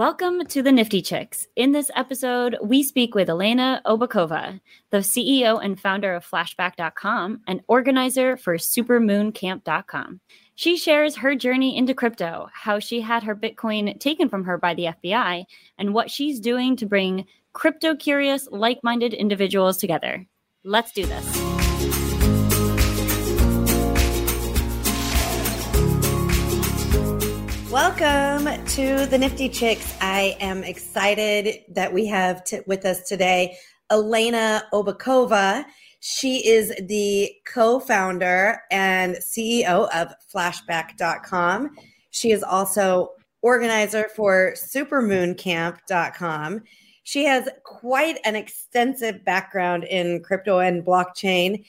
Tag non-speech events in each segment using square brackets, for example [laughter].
Welcome to the Nifty Chicks. In this episode, we speak with Elena Obukhova, the CEO and founder of Flashback.com and organizer for SupermoonCamp.com. She shares her journey into crypto, how she had her Bitcoin taken from her by the FBI, and what she's doing to bring crypto curious, like minded individuals together. Let's do this. Welcome to the Nifty Chicks. I am excited that we have t- with us today Elena Obukhova. She is the co founder and CEO of Flashback.com. She is also organizer for supermooncamp.com. She has quite an extensive background in crypto and blockchain.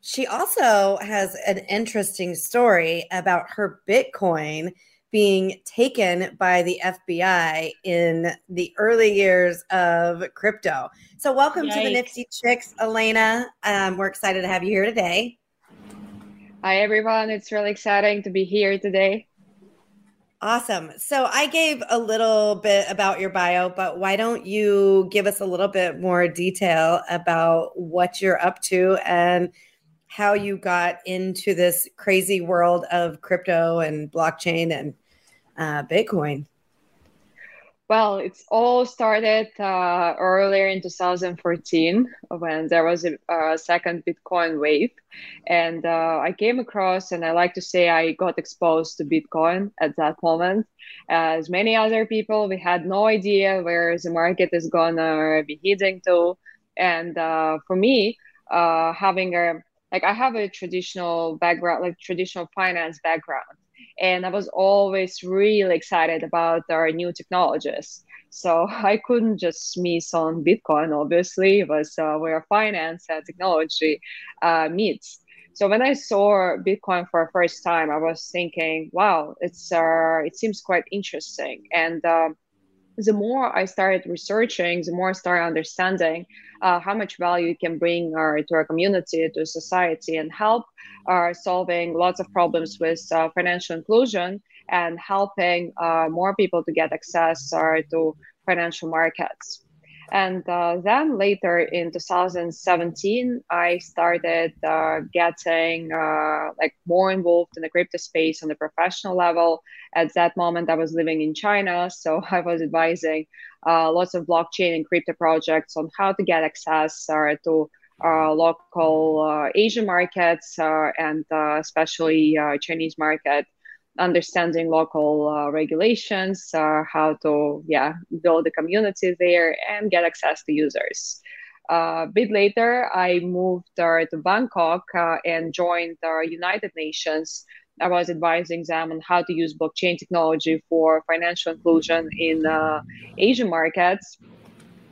She also has an interesting story about her Bitcoin being taken by the FBI in the early years of crypto. So, welcome Yikes. to the Nifty Chicks, Elena. Um, we're excited to have you here today. Hi, everyone. It's really exciting to be here today. Awesome. So, I gave a little bit about your bio, but why don't you give us a little bit more detail about what you're up to and how you got into this crazy world of crypto and blockchain and uh, Bitcoin? Well, it's all started uh, earlier in 2014 when there was a, a second Bitcoin wave. And uh, I came across, and I like to say I got exposed to Bitcoin at that moment. As many other people, we had no idea where the market is going to be heading to. And uh, for me, uh, having a like I have a traditional background, like traditional finance background and I was always really excited about our new technologies. So [laughs] I couldn't just miss on Bitcoin. Obviously, it was uh, where finance and technology uh, meets. So when I saw Bitcoin for the first time, I was thinking, "Wow, it's uh, it seems quite interesting." And um, the more I started researching, the more I started understanding uh, how much value it can bring uh, to our community, to society, and help uh, solving lots of problems with uh, financial inclusion and helping uh, more people to get access uh, to financial markets. And uh, then later in 2017, I started uh, getting uh, like more involved in the crypto space on the professional level. At that moment, I was living in China, so [laughs] I was advising uh, lots of blockchain and crypto projects on how to get access uh, to uh, local Asian markets and especially Chinese market understanding local uh, regulations, uh, how to yeah build a community there and get access to users. Uh, a bit later, I moved uh, to Bangkok uh, and joined the United Nations. I was advising them on how to use blockchain technology for financial inclusion in uh, Asian markets.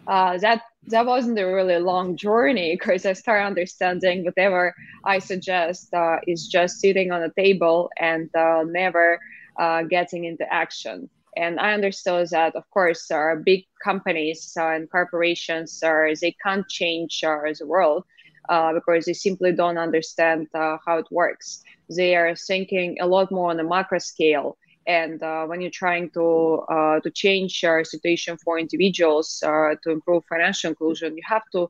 that that wasn't a really long journey because I started understanding whatever I suggest uh, is just sitting on a table and uh, never uh, getting into action. And I understood that, of course, uh, big companies uh, and corporations are they can't change uh, the world because they simply don't understand how it works. They are thinking a lot more on a macro scale and uh, when you're trying to uh, to change your situation for individuals uh, to improve financial inclusion, you have to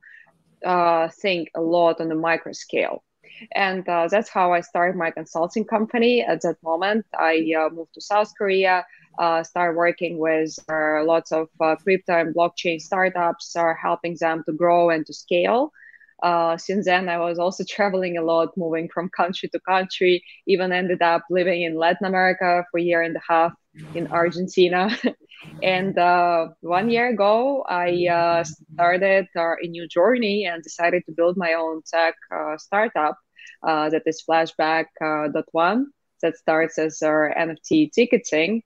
uh, think a lot on the micro scale. And uh, that's how I started my consulting company. At that moment, I uh, moved to South Korea, started working with lots of crypto and blockchain startups, are helping them to grow and to scale. Uh, since then, I was also traveling a lot, moving from country to country, even ended up living in Latin America for a year and a half in Argentina. [laughs] and uh, one year ago, I uh, started uh, a new journey and decided to build my own tech uh, startup that is Flashback.one that starts as our NFT ticketing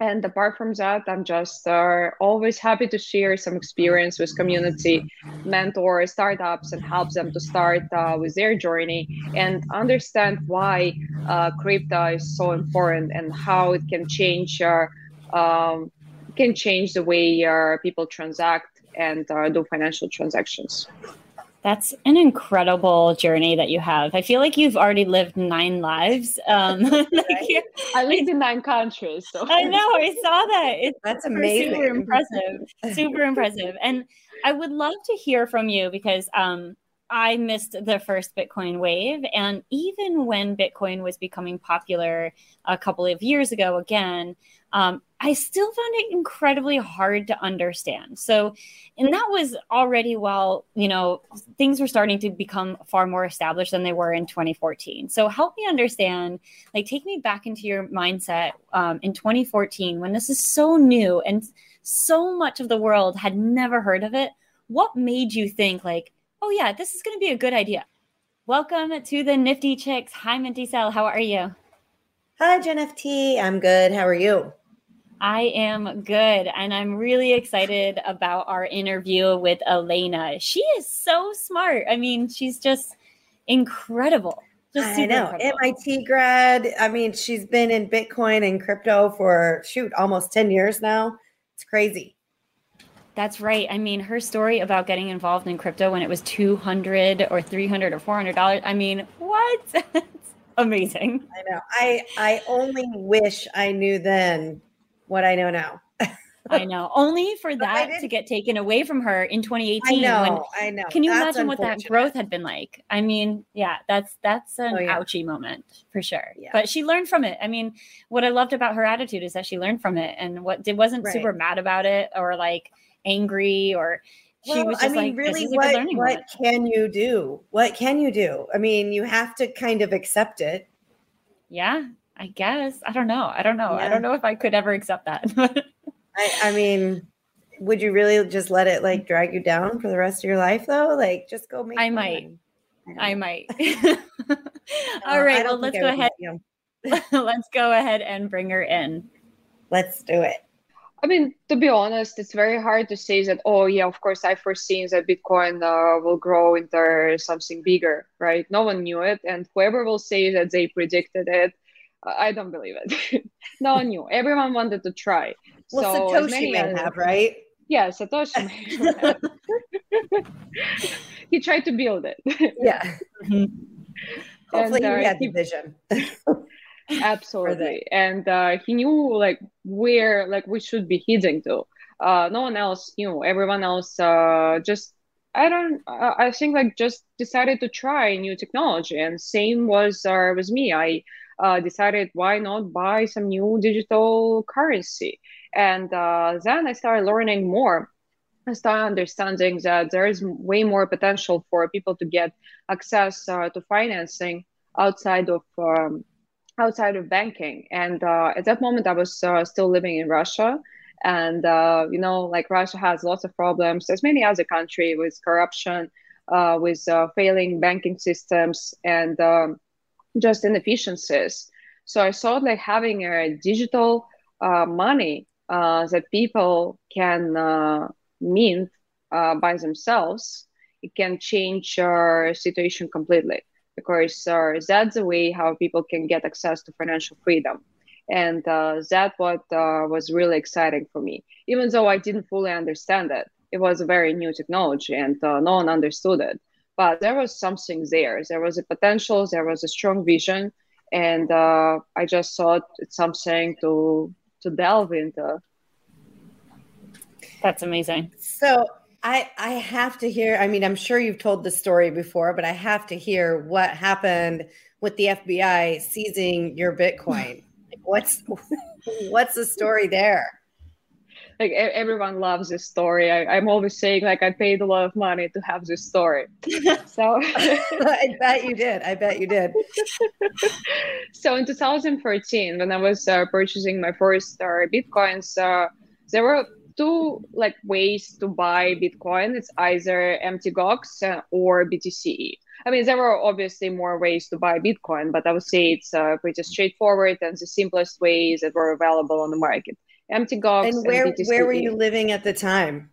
and apart from that i'm just uh, always happy to share some experience with community mentor startups and help them to start uh, with their journey and understand why uh, crypto is so important and how it can change uh, um, can change the way uh, people transact and uh, do financial transactions That's an incredible journey that you have. I feel like you've already lived nine lives. Um, [laughs] like, I lived in nine countries. So. I know. I saw that. It's [laughs] That's amazing. Super impressive. Super impressive. And I would love to hear from you because um, I missed the first Bitcoin wave. And even when Bitcoin was becoming popular a couple of years ago, again, um, I still found it incredibly hard to understand. So, and that was already while, you know, things were starting to become far more established than they were in 2014. So, help me understand, like, take me back into your mindset um, in 2014 when this is so new and so much of the world had never heard of it. What made you think, like, oh, yeah, this is going to be a good idea? Welcome to the Nifty Chicks. Hi, Minty Cell. How are you? Hi, Jen FT. I'm good. How are you? I am good. And I'm really excited about our interview with Elena. She is so smart. I mean, she's just incredible. Just I know. Incredible. MIT grad. I mean, she's been in Bitcoin and crypto for shoot, almost 10 years now. It's crazy. That's right. I mean, her story about getting involved in crypto when it was 200 or 300 or 400 dollars. I mean, what? [laughs] it's amazing. I know. I I only wish I knew then what I know now. [laughs] I know. Only for that to get taken away from her in 2018. I know. When, I know. Can you that's imagine what that growth had been like? I mean, yeah, that's that's an oh, yeah. ouchy moment for sure. Yeah. But she learned from it. I mean, what I loved about her attitude is that she learned from it and what did wasn't right. super mad about it or like angry or well, she was just I mean, like, really, what, what can you do? What can you do? I mean, you have to kind of accept it. Yeah. I guess. I don't know. I don't know. Yeah. I don't know if I could ever accept that. [laughs] I, I mean, would you really just let it like drag you down for the rest of your life though? Like just go make I might. I, I might. [laughs] All right. Well, let's go ahead. [laughs] let's go ahead and bring her in. Let's do it. I mean, to be honest, it's very hard to say that, oh, yeah, of course, I foreseen that Bitcoin uh, will grow into something bigger, right? No one knew it. And whoever will say that they predicted it, I don't believe it. [laughs] no one knew. Everyone wanted to try. Well, so Satoshi may have, right? Yeah, Satoshi [laughs] he tried to build it. yeah. [laughs] Mm-hmm. Hopefully, and, uh, he had the vision. Absolutely, and uh, he knew like where like we should be heading to. Uh, no one else knew. Everyone else uh, just I don't. Uh, I think like just decided to try new technology, and same was uh, was me. I uh, decided why not buy some new digital currency. And uh, then I started learning more. I started understanding that there is way more potential for people to get access uh, to financing outside of um, outside of banking. And uh, at that moment, I was uh, still living in Russia. And uh, you know, like Russia has lots of problems. as many other countries with corruption, with failing banking systems, and um, just inefficiencies. So I thought like having a digital uh, money uh, that people can uh, mint uh, by themselves, it can change our situation completely because uh, that's the way how people can get access to financial freedom. And uh, that what was really exciting for me, even though I didn't fully understand it. It was a very new technology and no one understood it but there was something there. There was a potential, there was a strong vision, and uh, I just thought it's something to to delve into. That's amazing. So I I have to hear. I mean, I'm sure you've told the story before, but I have to hear what happened with the FBI seizing your Bitcoin. [laughs] what's what's the story there? like everyone loves this story. I, am always saying like I paid a lot of money to have this story. [laughs] so [laughs] I bet you did. I bet you did. so in 2014, when I was uh, purchasing my first uh, bitcoins, uh, there were two like ways to buy Bitcoin. It's either MTGOX or BTC. I mean, there were obviously more ways to buy Bitcoin, but I would say it's uh, pretty straightforward and the simplest ways that were available on the market. MTGOX. And where and where were you living at the time?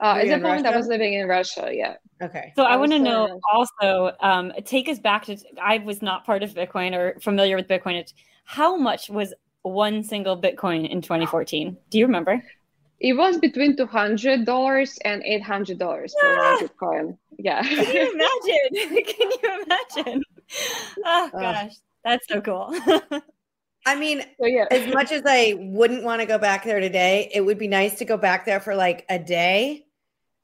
Uh, at the moment, I was living in Russia. Yeah. Okay. So I, I want to know also, um, take us back to. I was not part of Bitcoin or familiar with Bitcoin. How much was one single Bitcoin in 2014? Do you remember? It was between two hundred dollars and eight hundred dollars for one ah! Bitcoin. Yeah. Can you [laughs] imagine? [laughs] Can you imagine? Oh gosh, that's so cool. [laughs] I mean, So yeah. as much as I wouldn't want to go back there today, it would be nice to go back there for like a day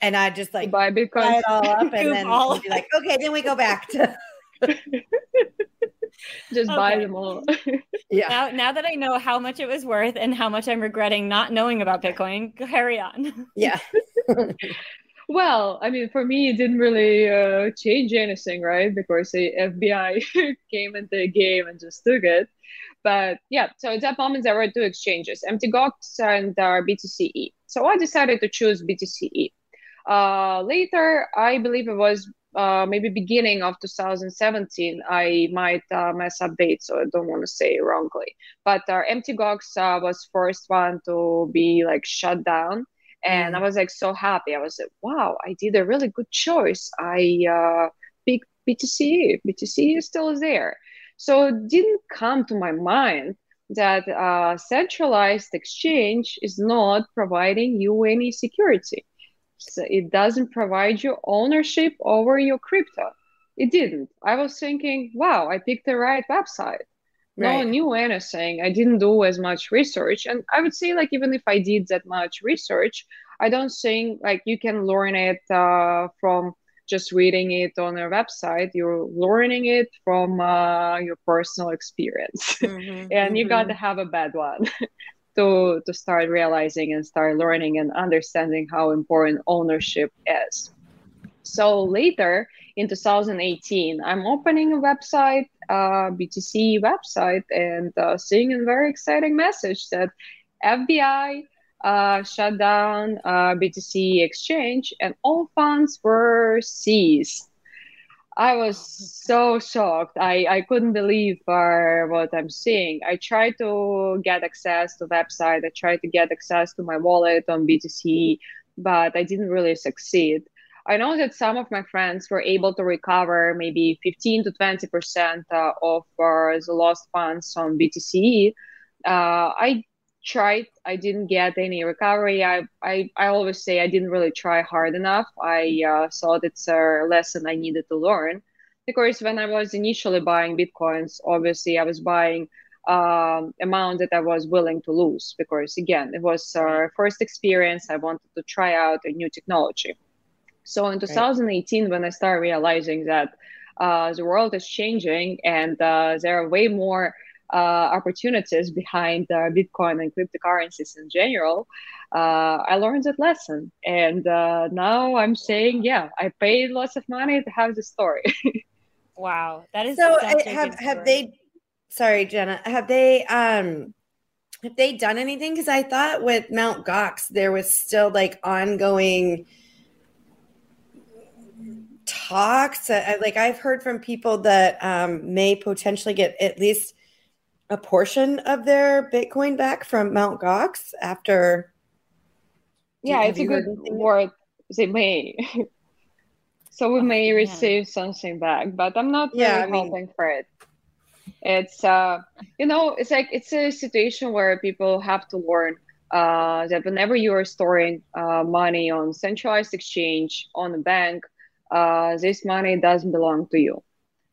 and I just like buy buy Bitcoin. it all up and Goof then all be like, okay, then we go back to [laughs] Just buy them all. [laughs] yeah. now, now that I know how much it was worth and how much I'm regretting not knowing about Bitcoin, carry on. Yeah. [laughs] Well, I mean, for me, it didn't really uh, change anything, right? Because the FBI came into the game and just took it. But yeah, so at that moment, there were two exchanges, MTGOX and uh, BTC-e. So I decided to choose BTC-e. Uh, later, I believe it was uh, maybe beginning of 2017. I might uh, mess up dates, so I don't want to say wrongly. But uh, MTGOX uh, was first one to be like shut down and I was like so happy. I was like, wow, I did a really good choice. I uh, picked BTC. BTC is still there. So it didn't come to my mind that uh, centralized exchange is not providing you any security. So it doesn't provide you ownership over your crypto. It didn't. I was thinking, wow, I picked the right website no Right. one knew anything. I didn't do as much research. And I would say, like, even if I did that much research, I don't think like you can learn it uh, from just reading it on a website. You're learning it from uh, your personal experience. [laughs] Mhm, and you got to have a bad one [laughs] to to start realizing and start learning and understanding how important ownership is. So later in 2018, I'm opening a website, uh, BTC website, and uh, seeing a very exciting message that FBI uh, shut down uh, BTC exchange and all funds were seized. I was so shocked. I, I couldn't believe uh, what I'm seeing. I tried to get access to website. I tried to get access to my wallet on BTC, but I didn't really succeed. I know that some of my friends were able to recover maybe 15 to 20 percent uh, of uh, the lost funds on BTC. Uh, I tried. I didn't get any recovery. I, I, I always say I didn't really try hard enough. I uh, thought it's a lesson I needed to learn because when I was initially buying bitcoins, obviously I was buying um, amount that I was willing to lose because again it was uh, first experience. I wanted to try out a new technology. So in 2018, when I started realizing that uh, the world is changing and uh, there are way more uh, opportunities behind uh, Bitcoin and cryptocurrencies in general, uh, I learned that lesson. And uh, now I'm saying, yeah, I paid lots of money to have the story. [laughs] Wow, that is So such uh, a have have they sorry, Jenna, have they um have they done anything? Because I thought with Mount Gox there was still like ongoing talks. Uh, like I've heard from people that um, may potentially get at least a portion of their Bitcoin back from Mount Gox after. yeah, it's a good word. They may. [laughs] so we may receive something back, but I'm not really Yeah, I mean- hoping for it. It's uh, you know, it's like it's a situation where people have to learn uh, that whenever you are storing uh, money on centralized exchange on a bank, uh, this money doesn't belong to you.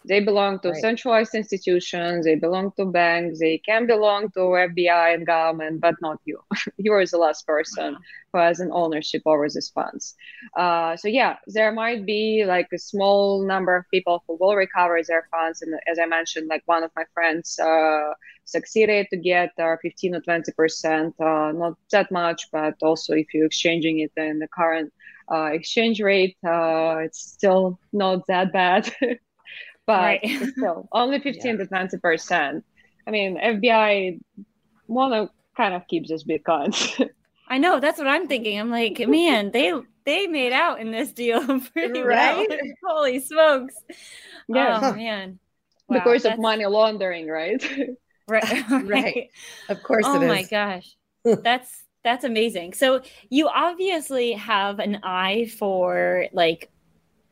They belong to Right. centralized institutions. They belong to banks. They can belong to FBI and government, but not you. [laughs] you are the last person who has an ownership over these funds. Uh, so yeah, there might be like a small number of people who will recover their funds, and as I mentioned, like one of my friends uh, succeeded to get uh, 15 or 20 percent, uh, not that much, but also if you're exchanging it in the current uh, exchange rate, uh, it's still not that bad. [laughs] but Right. [laughs] still only 15 to 20 percent. I mean, FBI want to kind of keep this bitcoins. [laughs] I know that's what I'm thinking. I'm like, man, they they made out in this deal [laughs] pretty Right? well. Holy smokes! Yeah. oh man, Wow, because of money laundering, right? Right, Right. Of course Oh it is. my gosh, that's that's amazing. So you obviously have an eye for like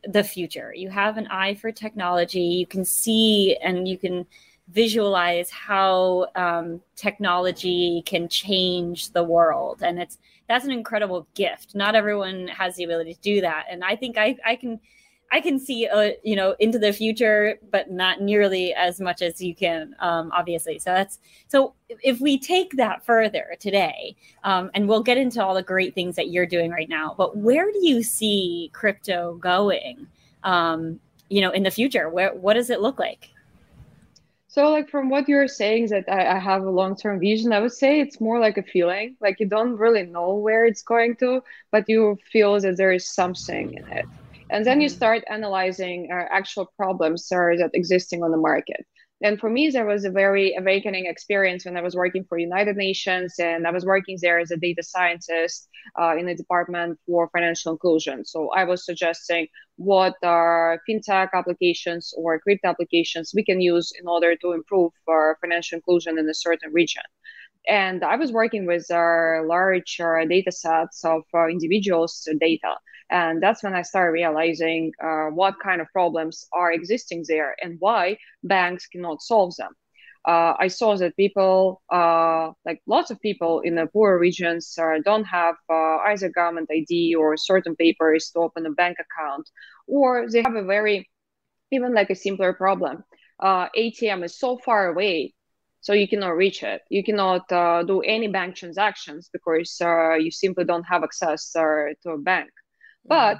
the future. You have an eye for technology. You can see and you can visualize how um, technology can change the world and it's that's an incredible gift not everyone has the ability to do that and i think i, I can i can see uh, you know into the future but not nearly as much as you can um, obviously so that's so if we take that further today um, and we'll get into all the great things that you're doing right now but where do you see crypto going um, you know in the future where what does it look like so, like from what you're saying, that I, I have a long-term vision. I would say it's more like a feeling. Like you don't really know where it's going to, but you feel that there is something in it, and then you mm-hmm. start analyzing uh, actual problems that existing on the market. And for me, there was a very awakening experience when I was working for United Nations and I was working there as a data scientist uh, in the Department for Financial Inclusion. So I was suggesting what are fintech applications or crypto applications we can use in order to improve our financial inclusion in a certain region. And I was working with our large uh, data sets of uh, individuals' data. And that's when I started realizing uh, what kind of problems are existing there and why banks cannot solve them. Uh, I saw that people, uh, like lots of people in the poor regions, uh, don't have uh, either government ID or certain papers to open a bank account, or they have a very, even like a simpler problem. Uh, ATM is so far away, so you cannot reach it. You cannot uh, do any bank transactions because you simply don't have access to a bank. But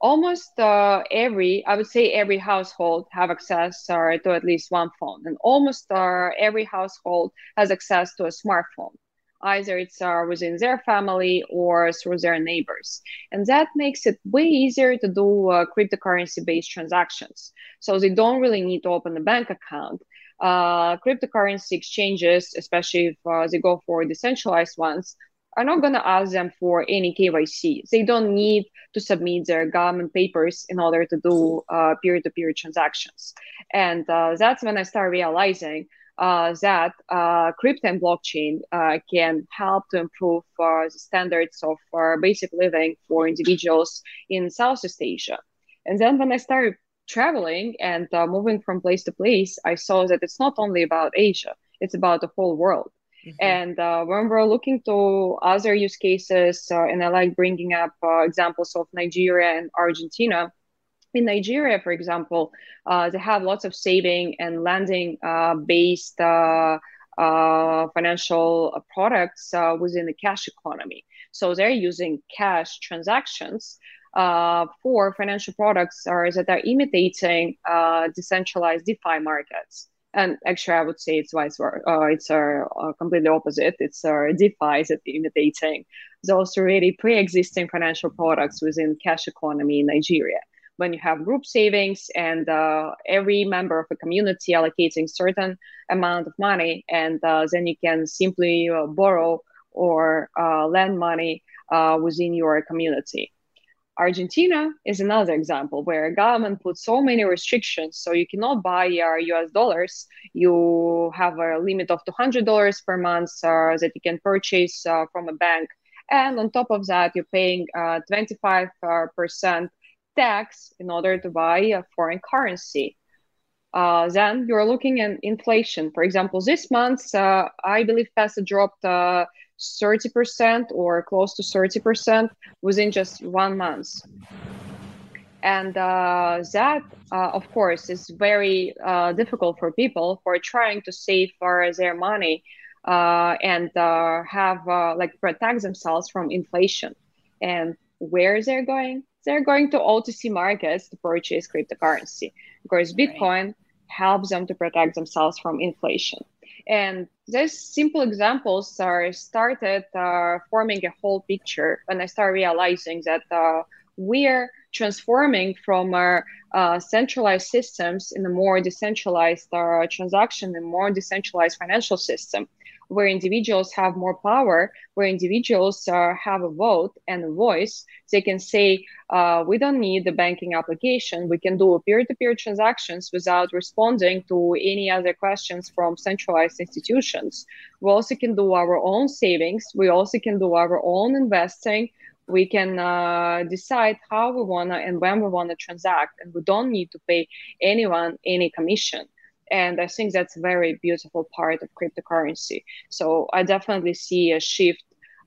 almost uh, every, I would say every household have access uh, to at least one phone, and almost uh, every household has access to a smartphone. Either it's uh, within their family or through their neighbors. And that makes it way easier to do uh, cryptocurrency based transactions. So they don't really need to open a bank account. Uh, cryptocurrency exchanges, especially if uh, they go for decentralized ones, are not going to ask them for any KYC. They don't need to submit their government papers in order to do uh, peer-to-peer transactions. And uh, that's when I started realizing uh, that uh, crypto and blockchain uh, can help to improve the standards of basic living for individuals in Southeast Asia. And then when I started traveling and moving from place to place, I saw that it's not only about Asia, it's about the whole world. Mm-hmm. And uh, when we're looking to other use cases, uh, and I like bringing up uh, examples of Nigeria and Argentina. In Nigeria, for example, uh, they have lots of saving and lending uh, based uh, financial products within the cash economy. So they're using cash transactions for financial products that are imitating decentralized DeFi markets and actually, I would say it's vice versa. Uh, it's uh, uh, completely opposite. It's uh, DeFi is imitating those already pre-existing financial products within cash economy in Nigeria. When you have group savings and uh, every member of a community allocating certain amount of money, and uh, then you can simply uh, borrow or lend money within your community. Argentina is another example where a government put so many restrictions, so you cannot buy your US dollars. You have a limit of $200 per month uh, that you can purchase uh, from a bank, and on top of that, you're paying 25% uh, tax in order to buy a foreign currency. Uh, then you're looking at inflation. For example, this month, uh, I believe peso dropped uh, 30% or close to 30% within just one month. And uh, that, uh, of course, is very uh, difficult for people who are trying to save for their money uh, and uh, have uh, like protect themselves from inflation. And where they're going? They're going to OTC markets to purchase cryptocurrency because Bitcoin right. helps them to protect themselves from inflation. And these simple examples are started uh, forming a whole picture when I started realizing that uh, we're transforming from our uh, centralized systems in a more decentralized uh, transaction and more decentralized financial system where individuals have more power, where individuals uh, have a vote and a voice. They can say, uh, we don't need the banking application. We can do peer to peer transactions without responding to any other questions from centralized institutions. We also can do our own savings. We also can do our own investing. We can uh, decide how we want to and when we want to transact, and we don't need to pay anyone any commission And I think that's a very beautiful part of cryptocurrency. So I definitely see a shift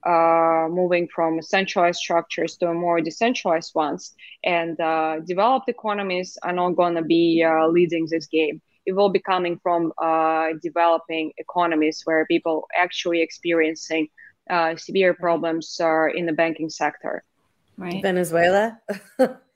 uh, moving from centralized structures to more decentralized ones. And uh, developed economies are not going to be uh, leading this game. It will be coming from uh, developing economies where people actually experiencing uh, severe problems in the banking sector. Right. Venezuela. [laughs]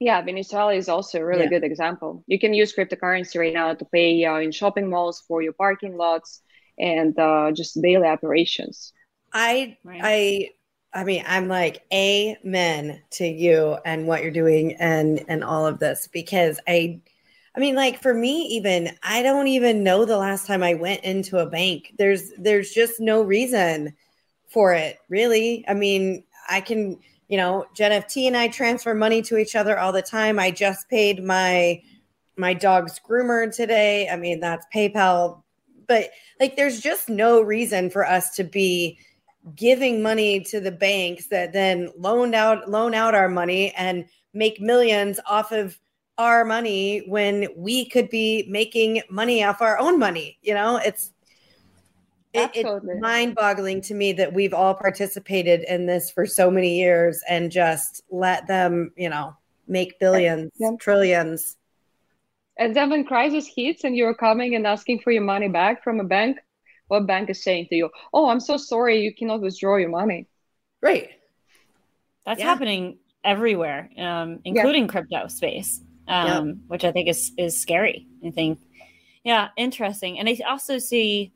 yeah, Venezuela is also a really yeah. good example. You can use cryptocurrency right now to pay uh, in shopping malls for your parking lots and uh, just daily operations. I right. I I mean, I'm like amen to you and what you're doing and and all of this because I I mean, like for me, even I don't even know the last time I went into a bank. There's there's just no reason for it, really. I mean, I can, you know, JenFT and I transfer money to each other all the time. I just paid my my dog's groomer today. I mean, that's PayPal, but like there's just no reason for us to be giving money to the banks that then loaned out loan out our money and make millions off of our money when we could be making money off our own money you know it's it, it's mind-boggling to me that we've all participated in this for so many years and just let them you know make billions yeah. trillions and then when crisis hits and you're coming and asking for your money back from a bank what bank is saying to you, "Oh, I'm so sorry, you cannot withdraw your money." Right. That's yeah. happening everywhere, um, including yeah. crypto space, um, yeah. which I think is is scary. I think, yeah, interesting. And I also see,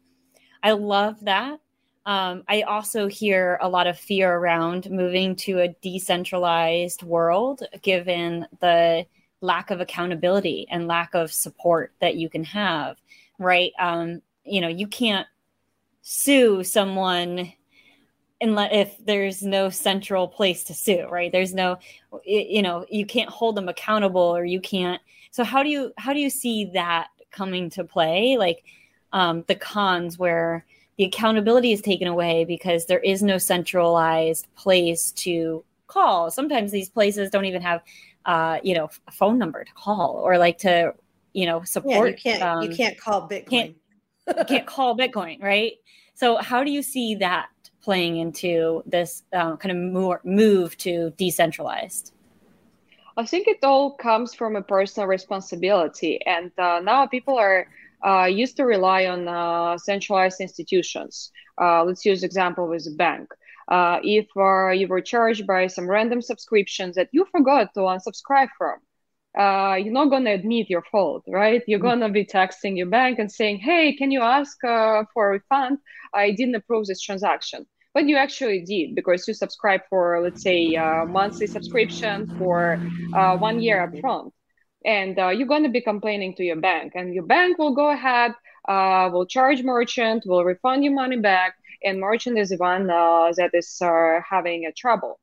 I love that. Um, I also hear a lot of fear around moving to a decentralized world, given the lack of accountability and lack of support that you can have. Right. Um, you know, you can't sue someone unless if there's no central place to sue right there's no you know you can't hold them accountable or you can't so how do you how do you see that coming to play like um, the cons where the accountability is taken away because there is no centralized place to call. Sometimes these places don't even have uh, you know a phone number to call or like to you know support yeah, you can't um, you can't call bitcoin. can't, can't call bitcoin right? So, how do you see that playing into this uh, kind of more move to decentralized? I think it all comes from a personal responsibility, and uh, now people are used to rely on uh, centralized institutions. Uh, let's use example with a bank. Uh, if you were charged by some random subscriptions that you forgot to unsubscribe from, uh, you're not going to admit your fault, right? You're mm-hmm. going to be texting your bank and saying, hey, can you ask uh, for a refund? I didn't approve this transaction. But you actually did because you subscribed for, let's say, a monthly subscription for uh, one year upfront. And uh, you're going to be complaining to your bank, and your bank will go ahead, uh, will charge merchant, will refund your money back, and merchant is the one that is having a trouble.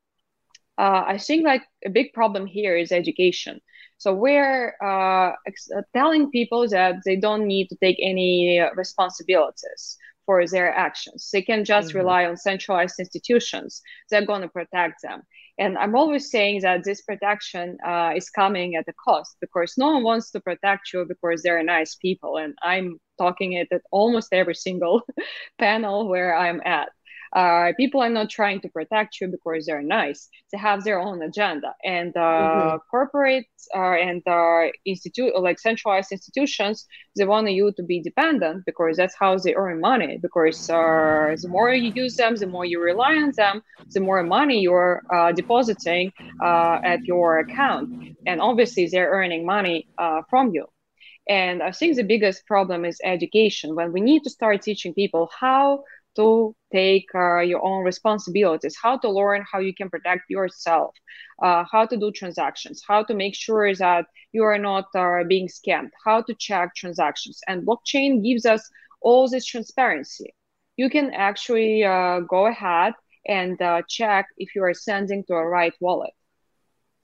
I think like a big problem here is education so we're uh, ex- uh, telling people that they don't need to take any responsibilities for their actions. They can just mm-hmm. rely on centralized institutions. They're going to protect them. And I'm always saying that this protection uh, is coming at a cost because no one wants to protect you because they're nice people. And I'm talking it at almost every single [laughs] panel where I'm at uh, people are not trying to protect you because they're nice. They have their own agenda, and uh, mm-hmm. corporates uh, and uh, institute like centralized institutions, they want you to be dependent because that's how they earn money. Because uh, the more you use them, the more you rely on them, the more money you're uh, depositing uh, at your account, and obviously they're earning money from you. And I think the biggest problem is education. When we need to start teaching people how to take uh, your own responsibilities, how to learn how you can protect yourself, uh, how to do transactions, how to make sure that you are not uh, being scammed, how to check transactions. And blockchain gives us all this transparency. You can actually uh, go ahead and uh, check if you are sending to a right wallet.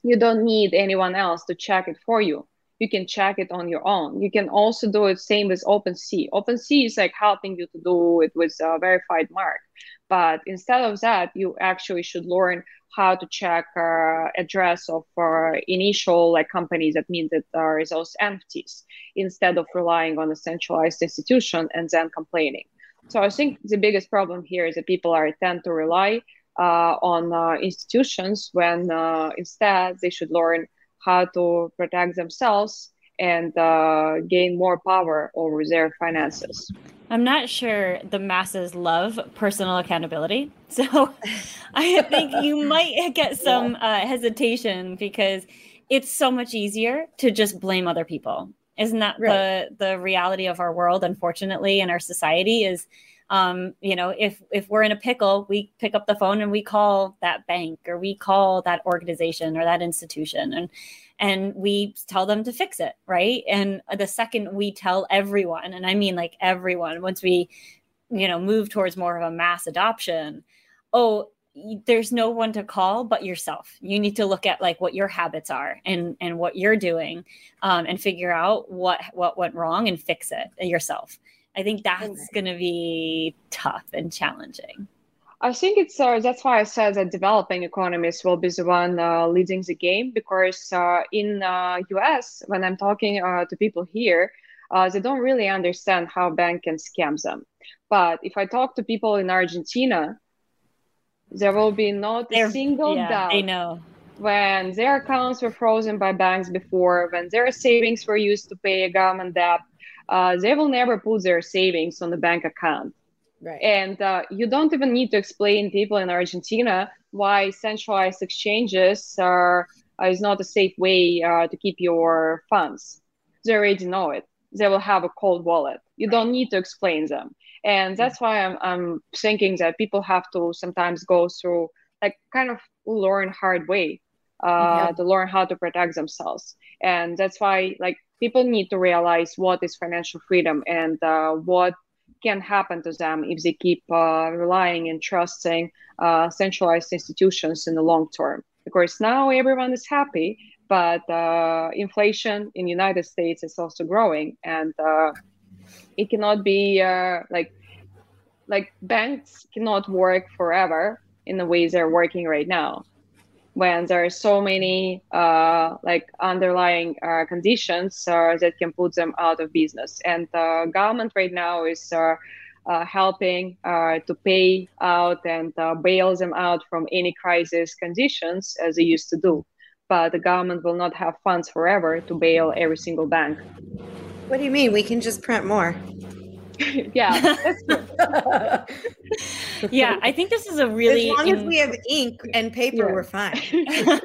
You don't need anyone else to check it for you you can check it on your own. You can also do it same with OpenSea. OpenSea is like helping you to do it with a verified mark. But instead of that, you actually should learn how to check uh, address of uh, initial like companies that mean that there is those entities instead of relying on a centralized institution and then complaining. So I think the biggest problem here is that people are tend to rely uh, on uh, institutions when uh, instead they should learn how to protect themselves and uh, gain more power over their finances. I'm not sure the masses love personal accountability. [laughs] So I think you [laughs] might get some yeah. uh, hesitation because it's so much easier to just blame other people. Isn't that right. the the reality of our world unfortunately in our society is um, you know, if if we're in a pickle, we pick up the phone and we call that bank or we call that organization or that institution and and we tell them to fix it, right? And the second we tell everyone, and I mean like everyone, once we you know move towards more of a mass adoption, oh, there's no one to call but yourself you need to look at like what your habits are and and what you're doing um, and figure out what what went wrong and fix it yourself I think that's going to be tough and challenging. I think it's uh, that's why I said that developing economies will be the one uh, leading the game because uh, in US uh, when I'm talking uh, to people here, uh, they don't really understand how bank can scam them. But if I talk to people in Argentina, there will be not They're, a single yeah, doubt. They know when their accounts were frozen by banks before, when their savings were used to pay a government debt, uh, they will never put their savings on the bank account. Right. And uh, you don't even need to explain people in Argentina why centralized exchanges are uh, is not a safe way uh, to keep your funds. They already know it. They will have a cold wallet. You right. don't need to explain them. And that's why I'm, I'm thinking that people have to sometimes go through like kind of learn hard way uh, yeah. to learn how to protect themselves. And that's why like people need to realize what is financial freedom and uh, what can happen to them if they keep uh, relying and trusting uh, centralized institutions in the long term. Of course, now everyone is happy, but uh, inflation in the United States is also growing, and uh, it cannot be uh, like like banks cannot work forever in the ways they're working right now when there are so many uh, like underlying uh, conditions uh, that can put them out of business. And the government right now is uh, uh, helping uh, to pay out and bail them out from any crisis conditions as they used to do. But the government will not have funds forever to bail every single bank. What do you mean? We can just print more. [laughs] yeah, [laughs] yeah, I think this is a really as long in- as we have ink and paper, yeah. we're fine. [laughs]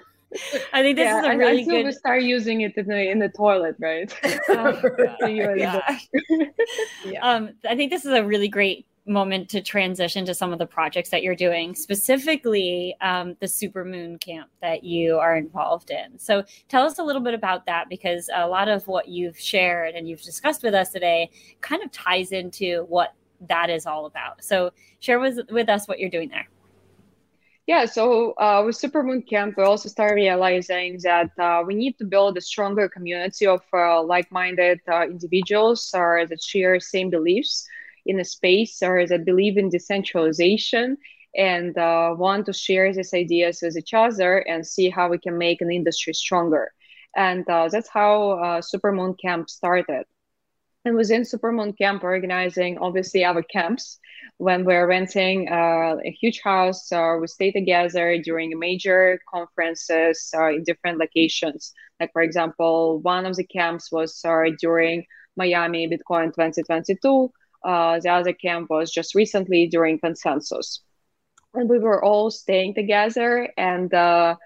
I think this yeah, is a really good. We start using it in the in the toilet, right? Oh, yeah. yeah. Um, I think this is a really great moment to transition to some of the projects that you're doing, specifically um, the Supermoon Camp that you are involved in. So tell us a little bit about that because a lot of what you've shared and you've discussed with us today kind of ties into what that is all about. So share with, with us what you're doing there. Yeah, so uh, with Supermoon Camp, we also started realizing that uh, we need to build a stronger community of uh, like-minded uh, individuals that share same beliefs in a space or that believe in decentralization and uh, want to share these ideas with each other and see how we can make an industry stronger. And uh, that's how uh, Supermoon Camp started. And within Supermoon Camp, organizing obviously our camps. When we're renting uh, a huge house, uh, we stay together during major conferences uh, in different locations. Like, for example, one of the camps was during Miami Bitcoin 2022 uh, the other camp was just recently during consensus. And we were all staying together and uh,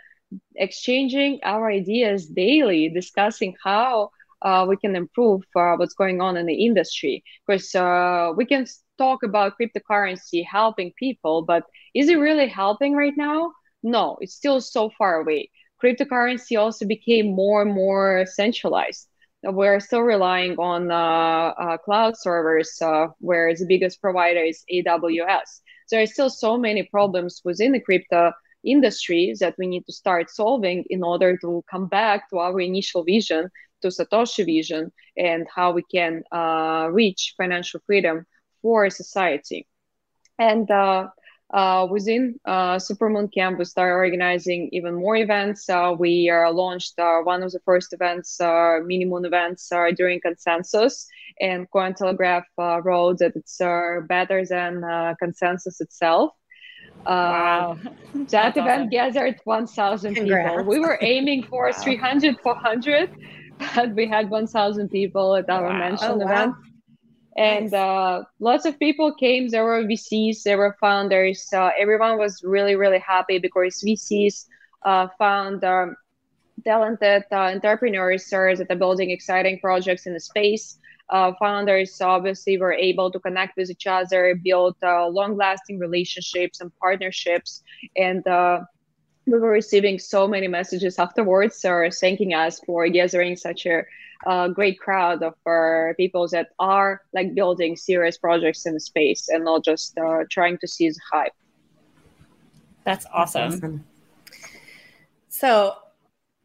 exchanging our ideas daily, discussing how uh, we can improve uh, what's going on in the industry. Because uh, we can talk about cryptocurrency helping people, but is it really helping right now? No, it's still so far away. Cryptocurrency also became more and more centralized we're still relying on uh, uh, cloud servers, uh, where the biggest provider is AWS. There are still so many problems within the crypto industry that we need to start solving in order to come back to our initial vision, to Satoshi vision, and how we can uh, reach financial freedom for society. And uh, uh, within uh, Supermoon Camp, we started organizing even more events. Uh, we uh, launched uh, one of the first events, uh, Mini Moon events, during Consensus, and Cointelegraph wrote that it's better than Consensus itself. wow. that [laughs] event gathered 1,000 people. We were aiming for wow. 300, 400, [laughs] but we had 1,000 people at our wow. mentioned oh, event. And nice. uh, lots of people came. There were vcs there were founders. Uh, everyone was really really happy because vcs uh, found um, talented uh, entrepreneurs that are building exciting projects in the space. Uh, founders obviously were able to connect with each other build uh, long lasting relationships and partnerships. And we were receiving so many messages afterwards or thanking us for gathering such a a great crowd of uh, people that are like building serious projects in the space and not just uh, trying to seize hype. That's awesome. That's awesome. So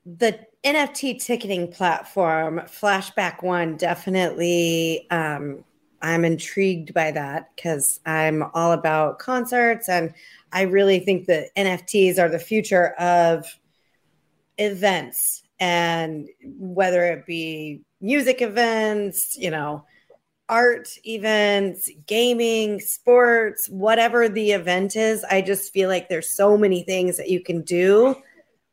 the NFT ticketing platform, Flashback One, definitely. Um, I'm intrigued by that because I'm all about concerts and I really think that NFTs are the future of events and whether it be music events, you know, art events, gaming, sports, whatever the event is, I just feel like there's so many things that you can do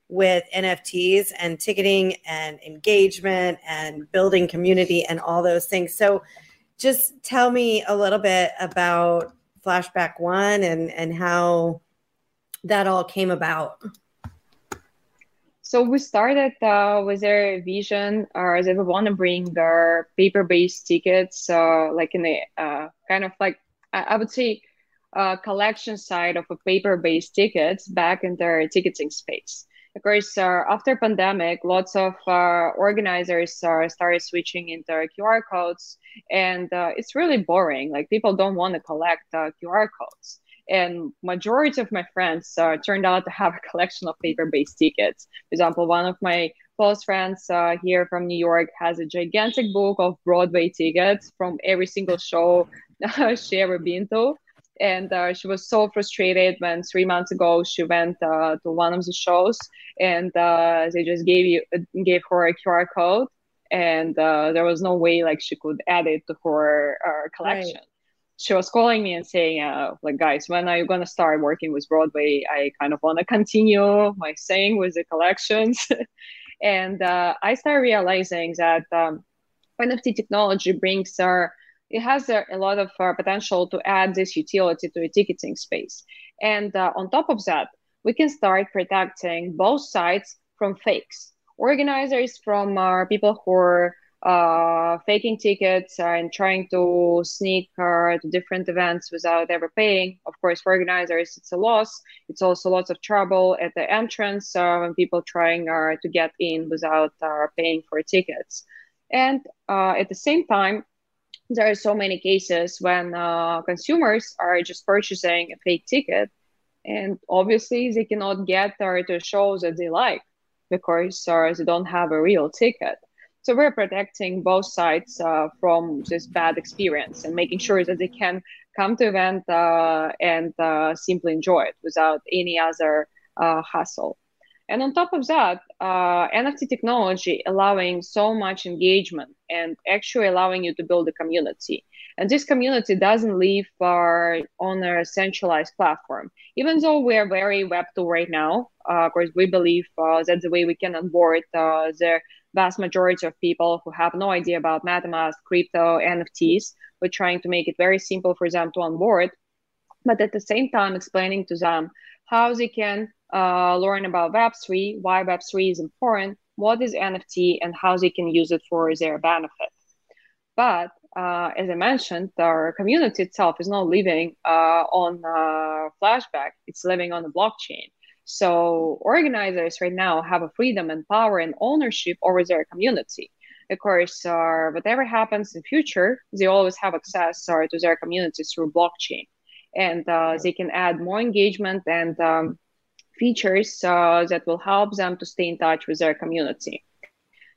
with NFTs and ticketing and engagement and building community and all those things. So just tell me a little bit about Flashback One and and how that all came about. So we started uh, with their vision, or uh, they want to bring their paper-based tickets, uh, like in a uh, kind of like I would say uh, collection side of a paper-based tickets back in their ticketing space. Of course, uh, after pandemic, lots of organizers started switching into QR codes, and it's really boring. Like people don't want to collect QR codes and majority of my friends uh, turned out to have a collection of paper-based tickets. For example, one of my close friends uh, here from New York has a gigantic book of Broadway tickets from every single show [laughs] she ever been to. And uh, she was so frustrated when three months ago she went uh, to one of the shows, and uh, they just gave you gave her a QR code, and uh, there was no way like she could add it to her collection. Right she was calling me and saying, uh, like, guys, when are you going to start working with Broadway? I kind of want to continue my saying with the collections. [laughs] and uh, I started realizing that um, NFT technology brings, uh, it has a, a lot of uh, potential to add this utility to the ticketing space. And uh, on top of that, we can start protecting both sides from fakes. Organizers from uh, people who are uh, faking tickets and trying to sneak uh, to different events without ever paying. Of course, for organizers, it's a loss. It's also lots of trouble at the entrance uh, when people trying uh, to get in without uh, paying for tickets. And uh, at the same time, there are so many cases when consumers are just purchasing a fake ticket, and obviously they cannot get to shows that they like because they don't have a real ticket. So we're protecting both sides uh, from this bad experience and making sure that they can come to event uh, and uh, simply enjoy it without any other uh, hassle. And on top of that, uh, NFT technology allowing so much engagement and actually allowing you to build a community. And this community doesn't live uh, on a centralized platform. Even though we're very Web2 right now, of course, we believe that's the way we can onboard the vast majority of people who have no idea about MetaMask, crypto, NFTs. We're trying to make it very simple for them to onboard, but at the same time explaining to them how they can uh, learn about Web3, why Web3 is important, what is NFT, and how they can use it for their benefit. But uh, as I mentioned, our community itself is not living uh, on uh, Flashback; it's living on the blockchain. So organizers right now have a freedom and power and ownership over their community. Of course, uh, whatever happens in future, they always have access uh, to their community through blockchain, and uh, they can add more engagement and um, features uh, that will help them to stay in touch with their community.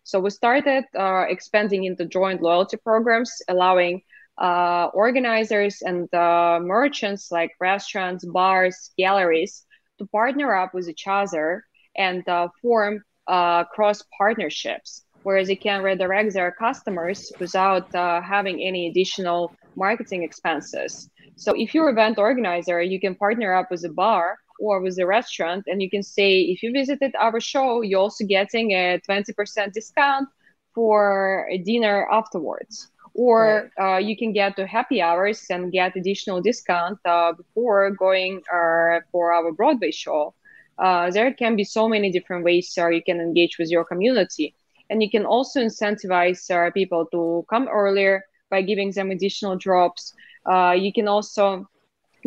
So we started uh, expanding into joint loyalty programs, allowing uh, organizers and uh, merchants like restaurants, bars, galleries to partner up with each other and uh, form uh, cross partnerships, whereas they can redirect their customers without uh, having any additional marketing expenses. So if you're event organizer, you can partner up with a bar or with a restaurant, and you can say if you visited our show, you're also getting a 20% discount for a dinner afterwards or right. uh, you can get to happy hours and get additional discount uh, before going uh, for our broadway show. Uh, there can be so many different ways uh, you can engage with your community. And you can also incentivize uh, people to come earlier by giving them additional drops. You can also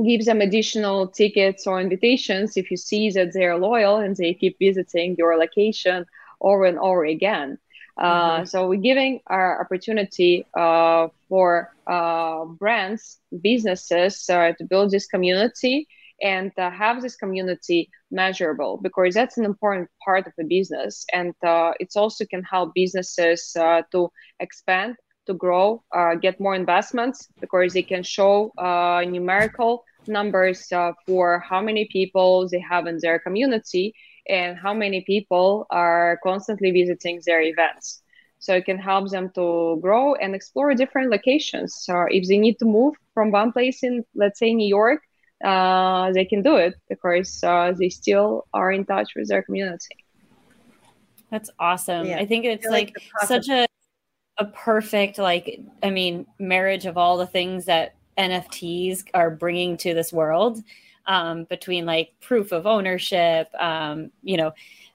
give them additional tickets or invitations if you see that they're loyal and they keep visiting your location over and over again. uh, mm-hmm. So we're giving our opportunity uh, for uh, brands, businesses uh, to build this community and uh, have this community measurable because that's an important part of the business. And it also can help businesses to expand, to grow, get more investments because they can show numerical numbers for how many people they have in their community and how many people are constantly visiting their events. So it can help them to grow and explore different locations. So if they need to move from one place in, let's say, New York, uh, they can do it because uh, they still are in touch with their community. That's awesome. Yeah. I think it's I like, like such a a perfect like I mean marriage of all the things that NFTs are bringing to this world um, between like proof of ownership, um, you know,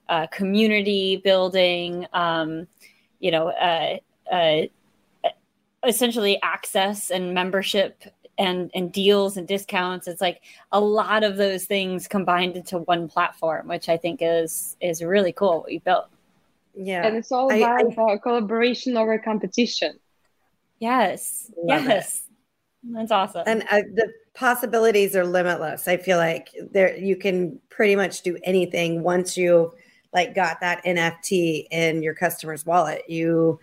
uh, community building, um, you know, uh, uh, essentially access and membership and and deals and discounts. It's like a lot of those things combined into one platform which i think is is really cool what you built. Yeah. And it's all about I, I, collaboration over competition. Yes. Yes it. That's awesome and uh, the possibilities are limitless. I feel like there you can pretty much do anything once you like got that NFT in your customer's wallet. You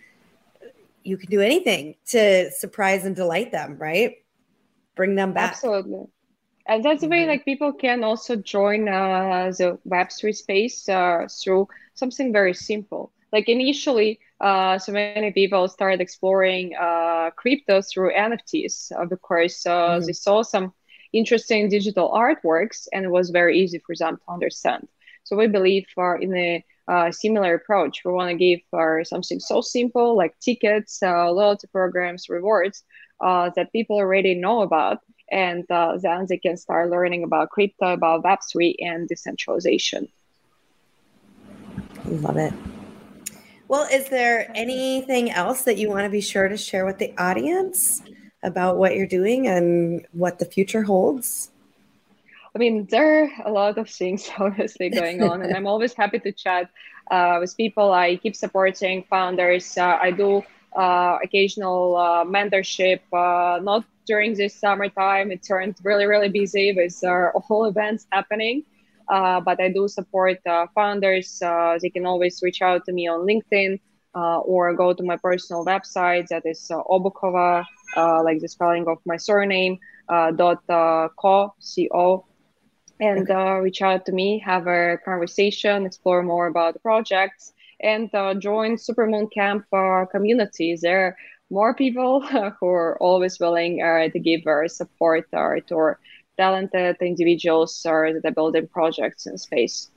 you can do anything to surprise and delight them, right? Bring them back. Absolutely. And that's the way mm-hmm. like people can also join uh, the Web3 space uh, through something very simple. Like initially, uh, so many people started exploring uh, crypto through NFTs uh, because uh, mm-hmm. they saw some interesting digital artworks and it was very easy for them to understand. So we believe uh, in a uh, similar approach. We want to give uh, something so simple like tickets, uh, loyalty programs, rewards uh, that people already know about. And uh, then they can start learning about crypto, about Web3 and decentralization. Love it. Well, is there anything else that you want to be sure to share with the audience about what you're doing and what the future holds? I mean, there are a lot of things [laughs] obviously going on, and I'm always happy to chat uh, with people. I keep supporting founders. Uh, I do uh, occasional uh, mentorship, uh, not during this summertime. It turned really, really busy with uh, all events happening. Uh, but I do support uh, founders. Uh, they can always reach out to me on LinkedIn uh, or go to my personal website that is uh, Obukhova, uh, like the spelling of my surname, uh, dot co, C-O, and reach out to me, have a conversation, explore more about the projects, and join Supermoon Camp community. There are more people [laughs] who are always willing to give or support to talented individuals or that are building projects in space.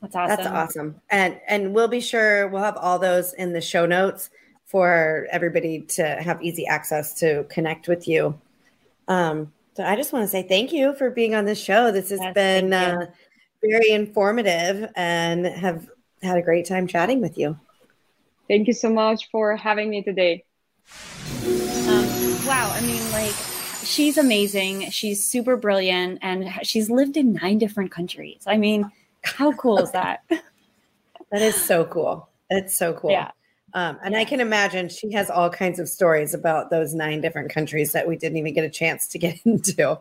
That's awesome. That's awesome. And and we'll be sure we'll have all those in the show notes for everybody to have easy access to connect with you. Um, so I just want to say thank you for being on this show. This has yes, been uh, very informative and have had a great time chatting with you. Thank you so much for having me today. Um, wow. I mean, like, she's amazing. She's super brilliant and she's lived in nine different countries. I mean, how cool is that? [laughs] that is so cool. It's so cool. Yeah. Um, and yeah. I can imagine she has all kinds of stories about those nine different countries that we didn't even get a chance to get [laughs] into.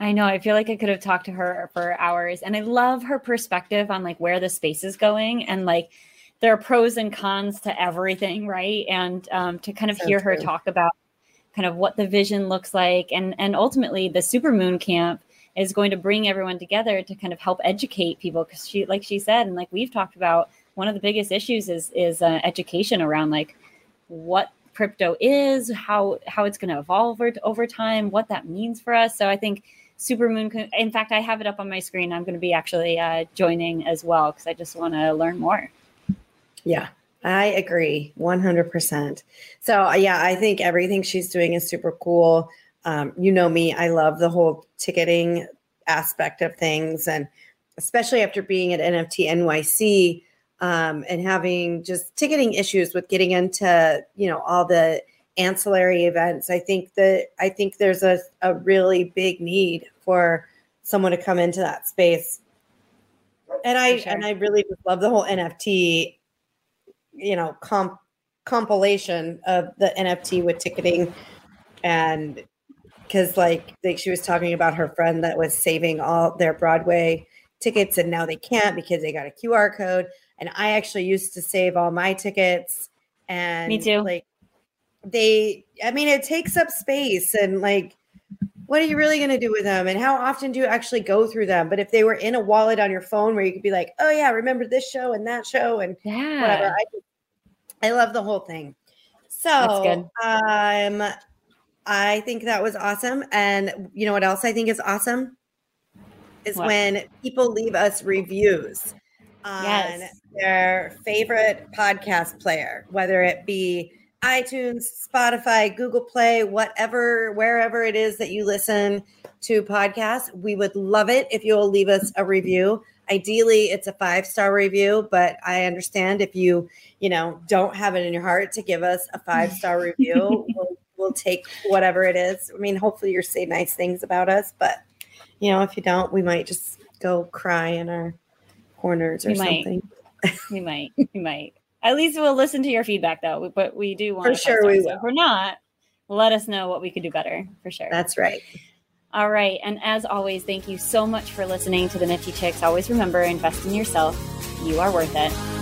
I know. I feel like I could have talked to her for hours. And I love her perspective on like where the space is going and like there are pros and cons to everything, right? And um, to kind of so hear true. her talk about kind of what the vision looks like. And and ultimately the supermoon camp is going to bring everyone together to kind of help educate people. Because she like she said and like we've talked about one of the biggest issues is is uh, education around like what crypto is how how it's going to evolve over, over time what that means for us. So i think supermoon in fact i have it up on my screen. I'm going to be actually uh, joining as well because i just want to learn more. Yeah I agree 100%. So, uh, yeah, I think everything she's doing is super cool. Um, you know me, I love the whole ticketing aspect of things. And especially after being at NFT NYC um, and having just ticketing issues with getting into, you know, all the ancillary events, I think that I think there's a, a really big need for someone to come into that space. And I sure. and I really love the whole NFT you know comp compilation of the NFT with ticketing and because like like she was talking about her friend that was saving all their Broadway tickets and now they can't because they got a QR code. And I actually used to save all my tickets and me too. like they I mean it takes up space and like what are you really going to do with them? And how often do you actually go through them? But if they were in a wallet on your phone where you could be like oh yeah remember this show and that show and yeah. Whatever i, I love the whole thing. So um i think that was awesome. And you know what else i think is awesome? Is what? when people leave us reviews on yes. their favorite podcast player whether it be iTunes, Spotify, Google Play, whatever, wherever it is that you listen to podcasts. We would love it if you'll leave us a review. Ideally, it's a five star review, but I understand if you, you know, don't have it in your heart to give us a five star review. [laughs] we'll, we'll take whatever it is. I mean, hopefully, you're saying nice things about us, but you know, if you don't, we might just go cry in our corners or we something. Might. we might. [laughs] We might. At least we'll listen to your feedback though. But we do want for sure we will. So if we're not, let us know what we could do better for sure. That's right. All right. And as always, thank you so much for listening to the Nifty Chicks. Always remember, invest in yourself. You are worth it.